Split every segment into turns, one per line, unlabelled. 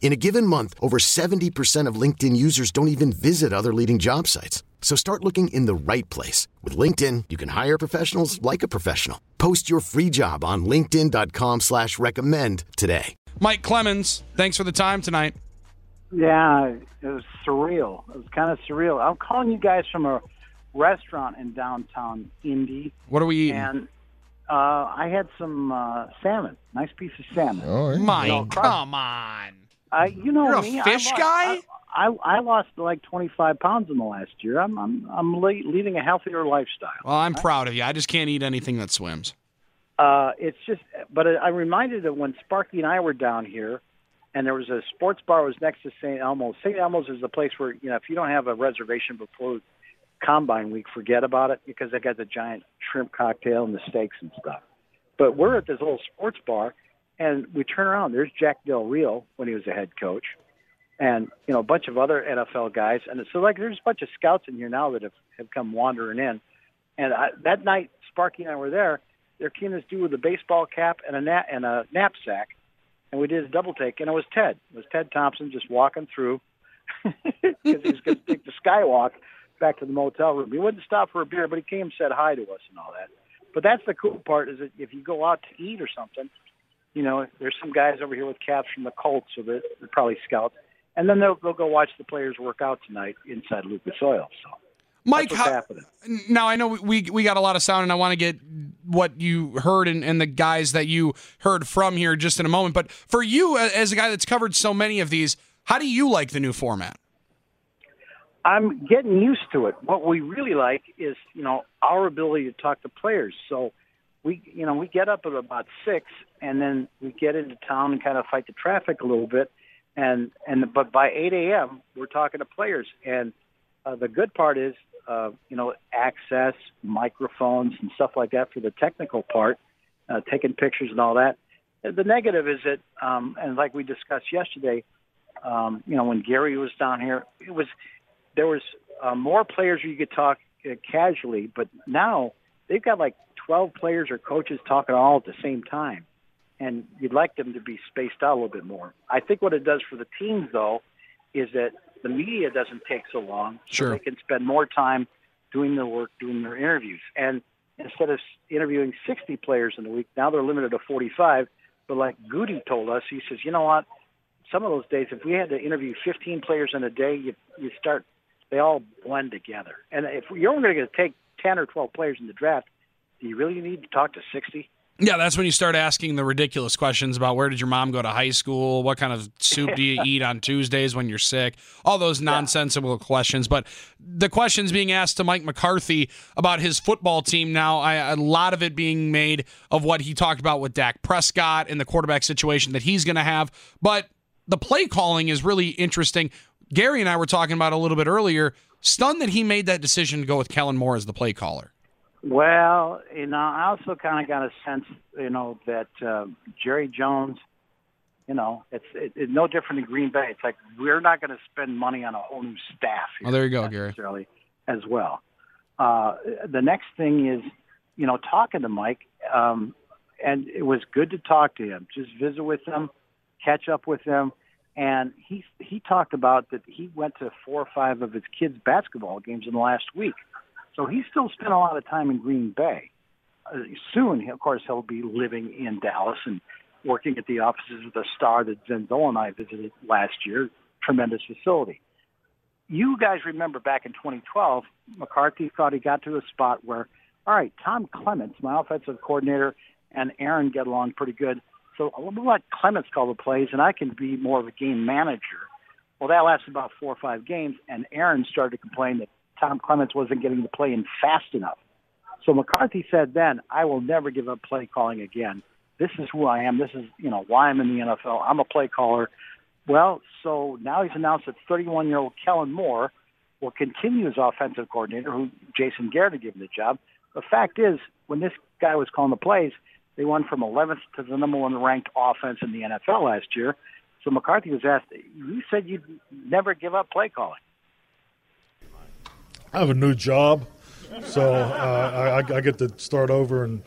In a given month, over 70% of LinkedIn users don't even visit other leading job sites. So start looking in the right place. With LinkedIn, you can hire professionals like a professional. Post your free job on linkedin.com slash recommend today.
Mike Clemens, thanks for the time tonight.
Yeah, it was surreal. It was kind of surreal. I'm calling you guys from a restaurant in downtown Indy.
What are we eating?
And uh, I had some uh, salmon, nice piece of salmon.
Oh, yeah.
Mike,
No,
come on.
I, you know
You're a
me,
fish
I, lo-
guy?
I, I I lost like 25 pounds in the last year. I'm I'm I'm le- leading a healthier lifestyle.
Well, I'm proud of you. I just can't eat anything that swims.
Uh, it's just, but I'm reminded of when Sparky and I were down here, and there was a sports bar was next to St. Elmo's. St. Elmo's is the place where you know if you don't have a reservation before Combine Week, forget about it because they got the giant shrimp cocktail and the steaks and stuff. But we're at this little sports bar, and we turn around. There's Jack Del Rio when he was a head coach, and you know a bunch of other NFL guys. And so like there's a bunch of scouts in here now that have have come wandering in. And I, that night, Sparky and I were there. There came this dude with a baseball cap and a na- and a knapsack, and we did a double take. And it was Ted. It was Ted Thompson just walking through because he was going to take the skywalk back to the motel room. He wouldn't stop for a beer, but he came and said hi to us and all that. But that's the cool part is that if you go out to eat or something, you know, there's some guys over here with caps from the Colts, so they're, they're probably scouts, and then they'll, they'll go watch the players work out tonight inside Lucas Oil. So
Mike, how,
happening.
now I know we we got a lot of sound, and I want to get what you heard and, and the guys that you heard from here just in a moment. But for you, as a guy that's covered so many of these, how do you like the new format?
I'm getting used to it. What we really like is, you know, our ability to talk to players. So we, you know, we get up at about six, and then we get into town and kind of fight the traffic a little bit, and and but by 8 a.m. we're talking to players, and uh, the good part is, uh, you know, access, microphones, and stuff like that for the technical part, uh, taking pictures and all that. The negative is that, um, and like we discussed yesterday, um, you know, when Gary was down here, it was there was uh, more players you could talk uh, casually, but now they've got like 12 players or coaches talking all at the same time, and you'd like them to be spaced out a little bit more. I think what it does for the teams, though, is that the media doesn't take so long, so
Sure.
they can spend more time doing their work, doing their interviews, and instead of interviewing 60 players in a week, now they're limited to 45. But like Goody told us, he says, you know what? Some of those days, if we had to interview 15 players in a day, you you start they all blend together. And if you're only going to take 10 or 12 players in the draft, do you really need to talk to 60?
Yeah, that's when you start asking the ridiculous questions about where did your mom go to high school? What kind of soup do you eat on Tuesdays when you're sick? All those nonsensical questions. But the questions being asked to Mike McCarthy about his football team now, I, a lot of it being made of what he talked about with Dak Prescott and the quarterback situation that he's going to have. But the play calling is really interesting. Gary and I were talking about a little bit earlier. Stunned that he made that decision to go with Kellen Moore as the play caller.
Well, you know, I also kind of got a sense, you know, that uh, Jerry Jones, you know, it's it, it's no different in Green Bay. It's like we're not going to spend money on a whole new staff.
Oh, there you go, Gary.
necessarily as well. Uh, the next thing is, you know, talking to Mike, um, and it was good to talk to him. Just visit with him, catch up with him, and he he talked about that he went to four or five of his kids' basketball games in the last week. So he still spent a lot of time in Green Bay. Uh, soon, of course, he'll be living in Dallas and working at the offices of the Star that Zenzo and I visited last year. Tremendous facility you guys remember back in 2012, McCarthy thought he got to a spot where, all right, Tom Clements, my offensive coordinator, and Aaron get along pretty good. So we'll let Clements call the plays, and I can be more of a game manager. Well, that lasted about four or five games, and Aaron started to complain that Tom Clements wasn't getting the play in fast enough. So McCarthy said then, I will never give up play calling again. This is who I am. This is, you know, why I'm in the NFL. I'm a play caller. Well, so now he's announced that 31-year-old Kellen Moore will continue as offensive coordinator, who Jason Garrett had given the job. The fact is, when this guy was calling the plays, they went from 11th to the number one ranked offense in the NFL last year. So McCarthy was asked, "You said you'd never give up play calling."
I have a new job, so uh, I, I, get to start over and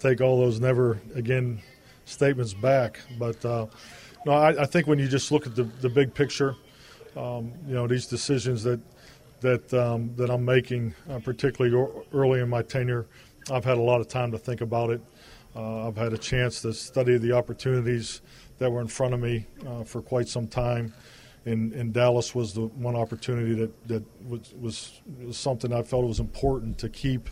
take all those never again statements back. But uh, no, I, I, think when you just look at the, the big picture, um, you know, these decisions that that um, that I'm making, uh, particularly early in my tenure, I've had a lot of time to think about it. Uh, I've had a chance to study the opportunities that were in front of me uh, for quite some time And, in Dallas was the one opportunity that, that was, was, was something I felt was important to keep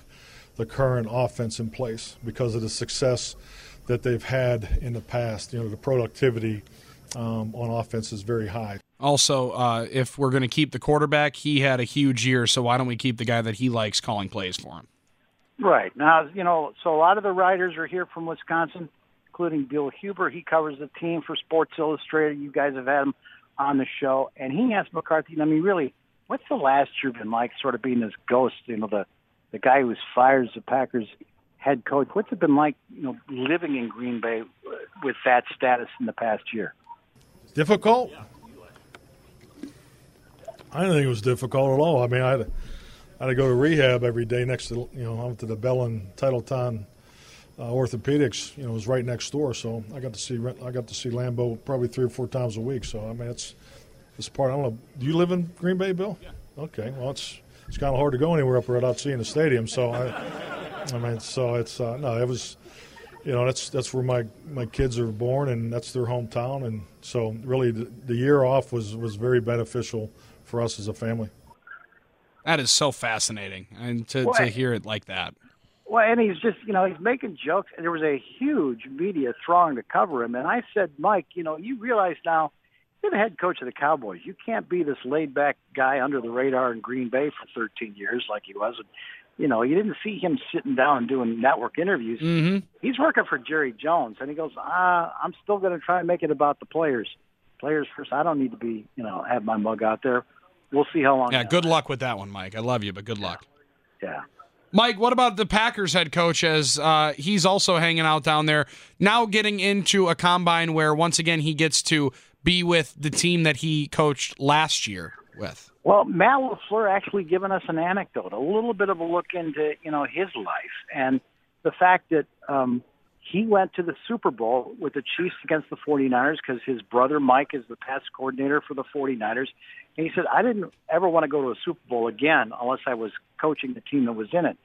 the current offense in place because of the success that they've had in the past. You know, the productivity um, on offense is very high.
Also, uh, if we're going to keep the quarterback, he had a huge year, so why don't we keep the guy that he likes calling plays for him?
Right. Now, you know, so a lot of the writers are here from Wisconsin, including Bill Huber. He covers the team for Sports Illustrated. You guys have had him on the show, and he asked McCarthy, I mean, really, what's the last year been like, sort of being this ghost, you know, the the guy who was fired the Packers head coach? What's it been like, you know, living in Green Bay uh, with that status in the past year?
Difficult. I didn't think it was difficult at all. I mean, I I had to go to rehab every day next to, you know, I went to the Bellin Titletown uh, orthopedics, you know, was right next door. So I got to see I got to see Lambeau probably three or four times a week. So I mean, it's it's part. I don't know. Do you live in Green Bay, Bill? Yeah. Okay. Well, it's it's kind of hard to go anywhere up without seeing the stadium. So I, I mean, so it's uh, no, it was, you know, that's that's where my my kids are born and that's their hometown, and so really the, the year off was was very beneficial for us as a family.
That is so fascinating, and to, to hear it like that.
Well, and he's just, you know, he's making jokes, and there was a huge media throng to cover him. And I said, Mike, you know, you realize now you're the head coach of the Cowboys. You can't be this laid back guy under the radar in Green Bay for 13 years like he was. And, you know, you didn't see him sitting down doing network interviews.
Mm-hmm.
He's working for Jerry Jones, and he goes, ah, I'm still going to try and make it about the players. Players first. I don't need to be, you know, have my mug out there. We'll see how long.
Yeah, good luck with that one, Mike. I love you, but good luck.
Yeah.
Mike, what about the Packers head coach as uh, he's also hanging out down there, now getting into a combine where once again he gets to be with the team that he coached last year with?
Well, Matt LaFleur actually given us an anecdote, a little bit of a look into, you know, his life and the fact that um, he went to the Super Bowl with the Chiefs against the 49ers because his brother Mike is the pass coordinator for the 49ers. And he said, I didn't ever want to go to a Super Bowl again unless I was coaching the team that was in it.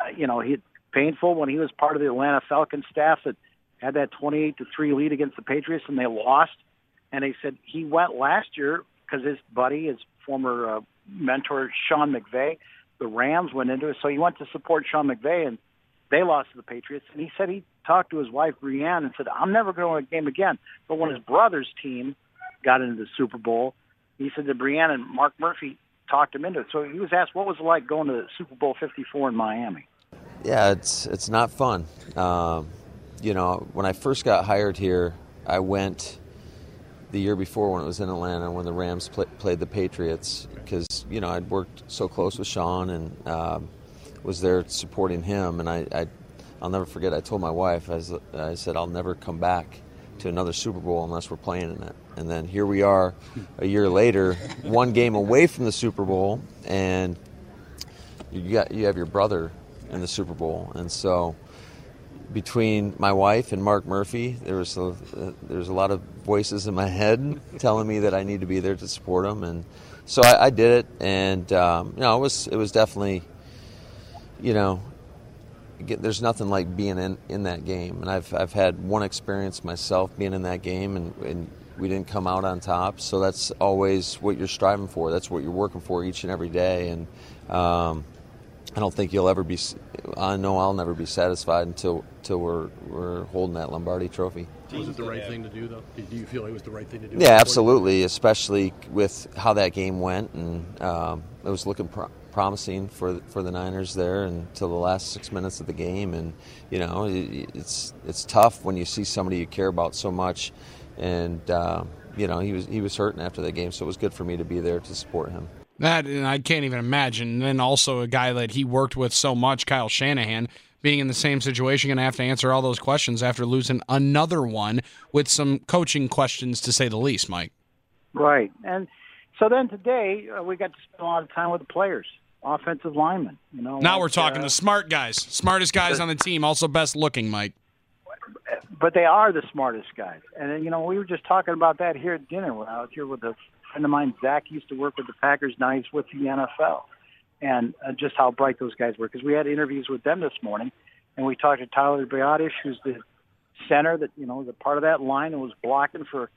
Uh, you know, he painful when he was part of the Atlanta Falcons staff that had that 28 to 3 lead against the Patriots and they lost. And he said he went last year because his buddy, his former uh, mentor, Sean McVay, the Rams went into it. So he went to support Sean McVay and they lost to the Patriots. And he said he talked to his wife, BreAnne, and said, I'm never going to a game again. But when his brother's team got into the Super Bowl, he said that BreAnne and Mark Murphy talked him into it. So he was asked, what was it like going to the Super Bowl 54 in Miami?
Yeah, it's it's not fun. Um, you know, when I first got hired here, I went the year before when it was in Atlanta when the Rams play, played the Patriots because you know I'd worked so close with Sean and um, was there supporting him, and I, I will never forget. I told my wife, I, was, I said, I'll never come back to another Super Bowl unless we're playing in it. And then here we are, a year later, one game away from the Super Bowl, and you got you have your brother in the Super Bowl, and so between my wife and Mark Murphy, there was a, uh, there's a lot of voices in my head telling me that I need to be there to support him, and so I, I did it, and um, you know it was it was definitely you know there's nothing like being in, in that game. And I've, I've had one experience myself being in that game, and, and we didn't come out on top. So that's always what you're striving for. That's what you're working for each and every day. And um, I don't think you'll ever be. I know I'll never be satisfied until until we're we're holding that Lombardi Trophy.
Was it the right thing to do, though? Do you feel it was the right thing to do?
Yeah, absolutely. Especially with how that game went, and um, it was looking pro- promising for for the Niners there until the last six minutes of the game. And you know, it's it's tough when you see somebody you care about so much, and uh, you know he was he was hurting after that game, so it was good for me to be there to support him.
That and I can't even imagine. And then also a guy that he worked with so much, Kyle Shanahan, being in the same situation, going to have to answer all those questions after losing another one with some coaching questions, to say the least, Mike.
Right. And so then today uh, we got to spend a lot of time with the players, offensive linemen. You know.
Now
like,
we're talking
uh,
the smart guys, smartest guys on the team, also best looking, Mike.
But they are the smartest guys. And you know, we were just talking about that here at dinner when I was here with a friend of mine, Zach, used to work with the Packers. Now he's with the NFL. And uh, just how bright those guys were. Because we had interviews with them this morning, and we talked to Tyler Biadasz, who's the center that, you know, was a part of that line that was blocking for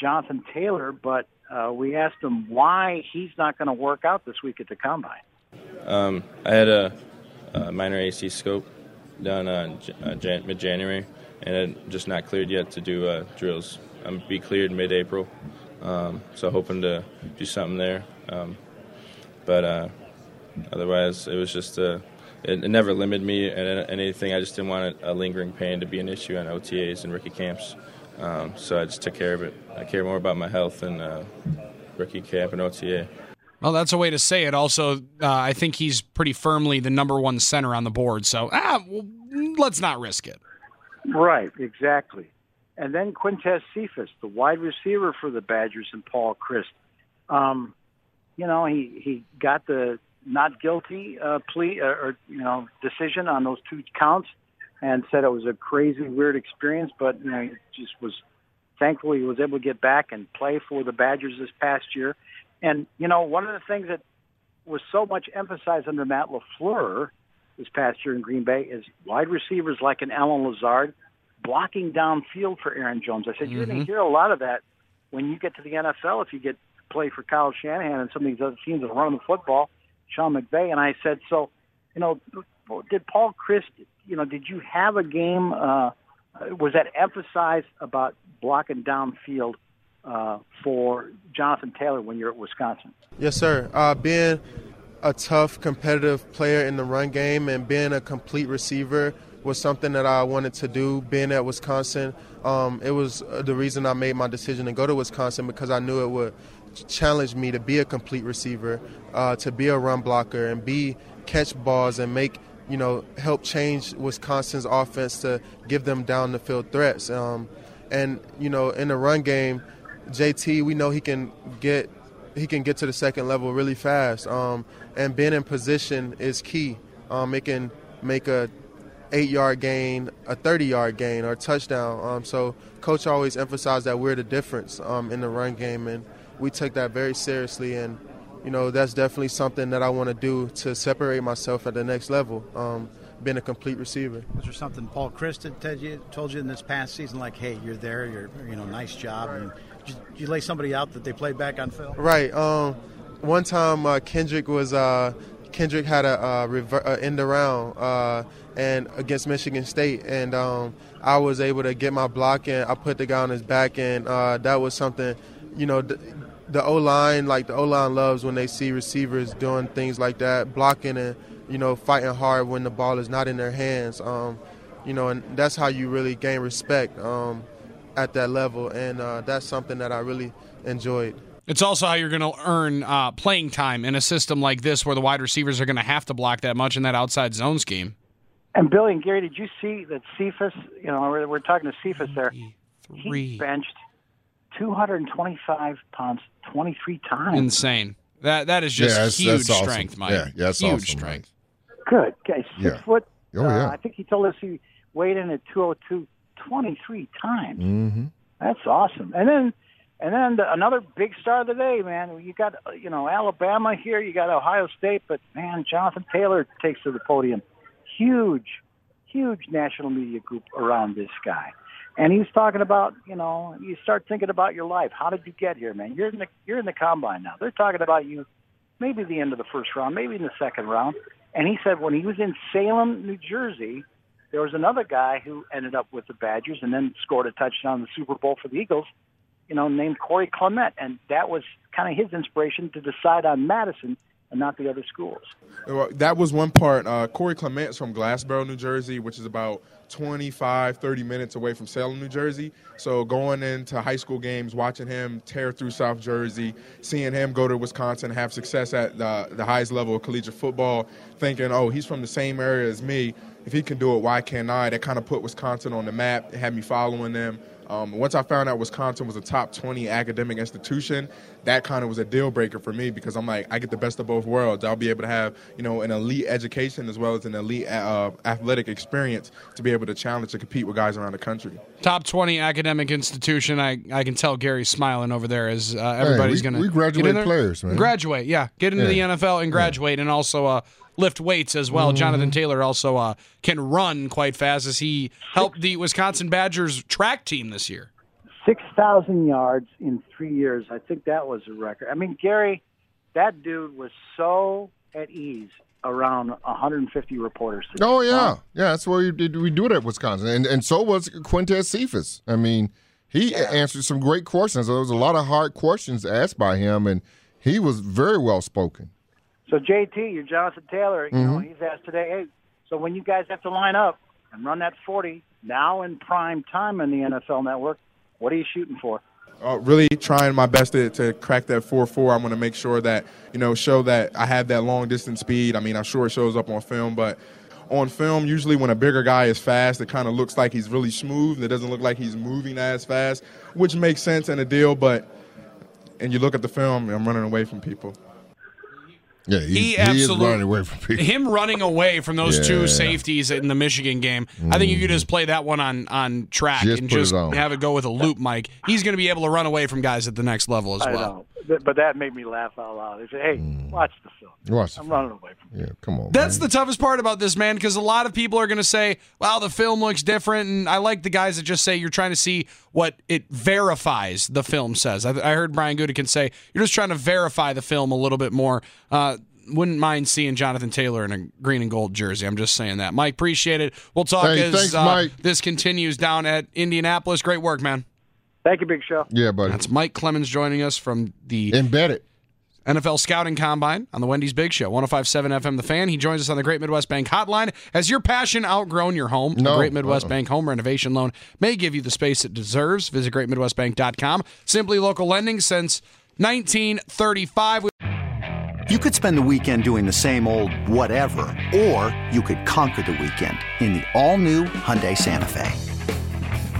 Jonathan Taylor. But uh, we asked him why he's not going to work out this week at the Combine.
Um, I had a, a minor AC scope done uh, Jan- mid-January, and it just not cleared yet to do uh, drills. I'm be cleared mid-April, um, so hoping to do something there. Um, but uh, otherwise, it was just uh, it, it never limited me and anything. I just didn't want a, lingering pain to be an issue on OTAs and rookie camps. Um, so I just took care of it. I care more about my health than uh, rookie camp and OTA.
Well, that's a way to say it. Also, uh, I think he's pretty firmly the number one center on the board. So, ah, well, let's not risk it.
Right, exactly. And then Quintez Cephas, the wide receiver for the Badgers, and Paul Chryst. Um, you know, he he got the not guilty uh, plea uh, or you know decision on those two counts, and said it was a crazy, weird experience. But you know, he just was thankfully he was able to get back and play for the Badgers this past year. And you know, one of the things that was so much emphasized under Matt LaFleur this past year in Green Bay is wide receivers like an Allen Lazard blocking downfield for Aaron Jones. I said you're going to hear a lot of that when you get to the NFL if you get play for Kyle Shanahan and some of these other teams that run the football, Sean McVay. And I said, so, you know, did Paul Chryst, you know, did you have a game? Uh, was that emphasized about blocking downfield uh, for Jonathan Taylor when you're at Wisconsin?
Yes, sir. Uh, being a tough, competitive player in the run game and being a complete receiver was something that I wanted to do. Being at Wisconsin, um, it was the reason I made my decision to go to Wisconsin because I knew it would challenge me to be a complete receiver, uh, to be a run blocker, and be catch balls and make you know help change Wisconsin's offense to give them down the field threats. Um, and you know in the run game, JT, we know he can get he can get to the second level really fast. Um, and being in position is key. Um, it can make a eight yard gain, a 30 yard gain, or a touchdown. Um, so, coach always emphasized that we're the difference um, in the run game, and we took that very seriously. And, you know, that's definitely something that I want to do to separate myself at the next level, um, being a complete receiver.
Was there something Paul Chryst had told you, told you in this past season, like, hey, you're there, you're, you know, nice job? And did you lay somebody out that they played back on film?
Right. Um, one time, uh, Kendric was. Uh, Kendric had a uh, rever- uh, end around uh, and against Michigan State, and um, I was able to get my block and I put the guy on his back, and uh, that was something, you know, the, the O line, like the O line loves when they see receivers doing things like that, blocking and you know fighting hard when the ball is not in their hands. Um, you know, and that's how you really gain respect um, at that level, and uh, that's something that I really enjoyed.
It's also how you're going to earn uh, playing time in a system like this where the wide receivers are going to have to block that much in that outside zone scheme.
And Billy and Gary, did you see that Cephas? You know, we're, we're talking to Cephas there. He benched 225 pounds 23 times.
Insane. That that is just
Yeah, that's-
huge
that's awesome.
strength, Mike.
Yeah, yeah, that's
huge
awesome,
strength.
Good. Okay, six
Yeah.
foot.
Oh, yeah.
Uh, I think he told us he weighed in at 202 23 times.
Mm-hmm.
That's awesome. And then, and then the, another big star of the day, man. You got you know Alabama here. You got Ohio State, but man, Jonathan Taylor takes to the podium. Huge, huge national media group around this guy, and he's talking about you know you start thinking about your life. How did you get here, man? You're in the you're in the combine now. They're talking about you, maybe the end of the first round, maybe in the second round. And he said when he was in Salem, New Jersey, there was another guy who ended up with the Badgers and then scored a touchdown in the Super Bowl for the Eagles, you know, named Corey Clement. And that was kind of his inspiration to decide on Madison and not the other schools.
Well, that was one part. Uh, Corey Clement's from Glassboro, New Jersey, which is about 25, 30 minutes away from Salem, New Jersey. So going into high school games, watching him tear through South Jersey, seeing him go to Wisconsin, have success at the, the highest level of collegiate football, thinking, oh, he's from the same area as me. If he can do it, why can't I? That kind of put Wisconsin on the map. It had me following them. Um, once I found out Wisconsin was a top 20 academic institution, that kind of was a deal breaker for me because I'm like, I get the best of both worlds. I'll be able to have, you know, an elite education as well as an elite uh, athletic experience to be able to challenge and compete with guys around the country.
Top 20 academic institution. I, I can tell Gary's smiling over there as uh, everybody's
hey,
going to
we graduate players, man.
Graduate, yeah. Get into
Yeah.
the NFL and graduate, and also uh, lift weights as well. Jonathan Taylor also uh, can run quite fast as he helped the Wisconsin Badgers track team this year.
6,000 yards in three years. I think that was a record. I mean, Gary, that dude was so at ease around 150 reporters. today.
Oh yeah, yeah. That's where we did. We do it at Wisconsin, and and so was Quintez Cephas. I mean, he answered some great questions. There was a lot of hard questions asked by him, and he was very well spoken.
So JT, you're Jonathan Taylor. You know,
Mhm.
he's asked today, hey, so when you guys have to line up and run that 40 now in prime time in the NFL Network, what are you shooting for?
uh, really trying my best to, to crack that 4-4 i'm going to make sure that you know show that i have that long distance speed i mean i'm sure it shows up on film but on film usually when a bigger guy is fast it kind of looks like he's really smooth it doesn't look like he's moving as fast which makes sense in a deal but and you look at the film i'm running away from people
Yeah, he's,
He
he is
absolutely-
running away from people.
Him running away from those
Yeah.
two safeties in the Michigan game, I think you could just play that one on on track
Just
and
put it
just have it go with a loop, Mike. He's going to be able to run away from guys at the next level as
I
well.
know. Th- But that made me laugh out loud. They said, hey, watch the film.
Watch the
I'm running away from
Yeah, come on.
That's the toughest part about this, man, because a lot of people are going to say, "Wow, the film looks different," and I like the guys that just say you're trying to see what it verifies. The film says. I, I heard Brian Gutekunst say you're just trying to verify the film a little bit more. Uh, wouldn't mind seeing Jonathan Taylor in a green and gold jersey. I'm just saying that. Mike, appreciate it. We'll talk
Hey,
as
thanks,
uh, this continues down at Indianapolis. Great work, man.
Thank you, Big Show.
Yeah, buddy.
That's Mike Clemens joining us from the
Embedded.
NFL Scouting Combine on the Wendy's Big Show, 1057 FM The Fan. He joins us on the Great Midwest Bank Hotline. Has your passion outgrown your home?
No.
The Great Midwest
Uh-uh.
Bank Home Renovation Loan may give you the space it deserves. Visit greatmidwestbank.com. Simply local lending since 1935.
You could spend the weekend doing the same old whatever, or you could conquer the weekend in the all-new Hyundai Santa Fe.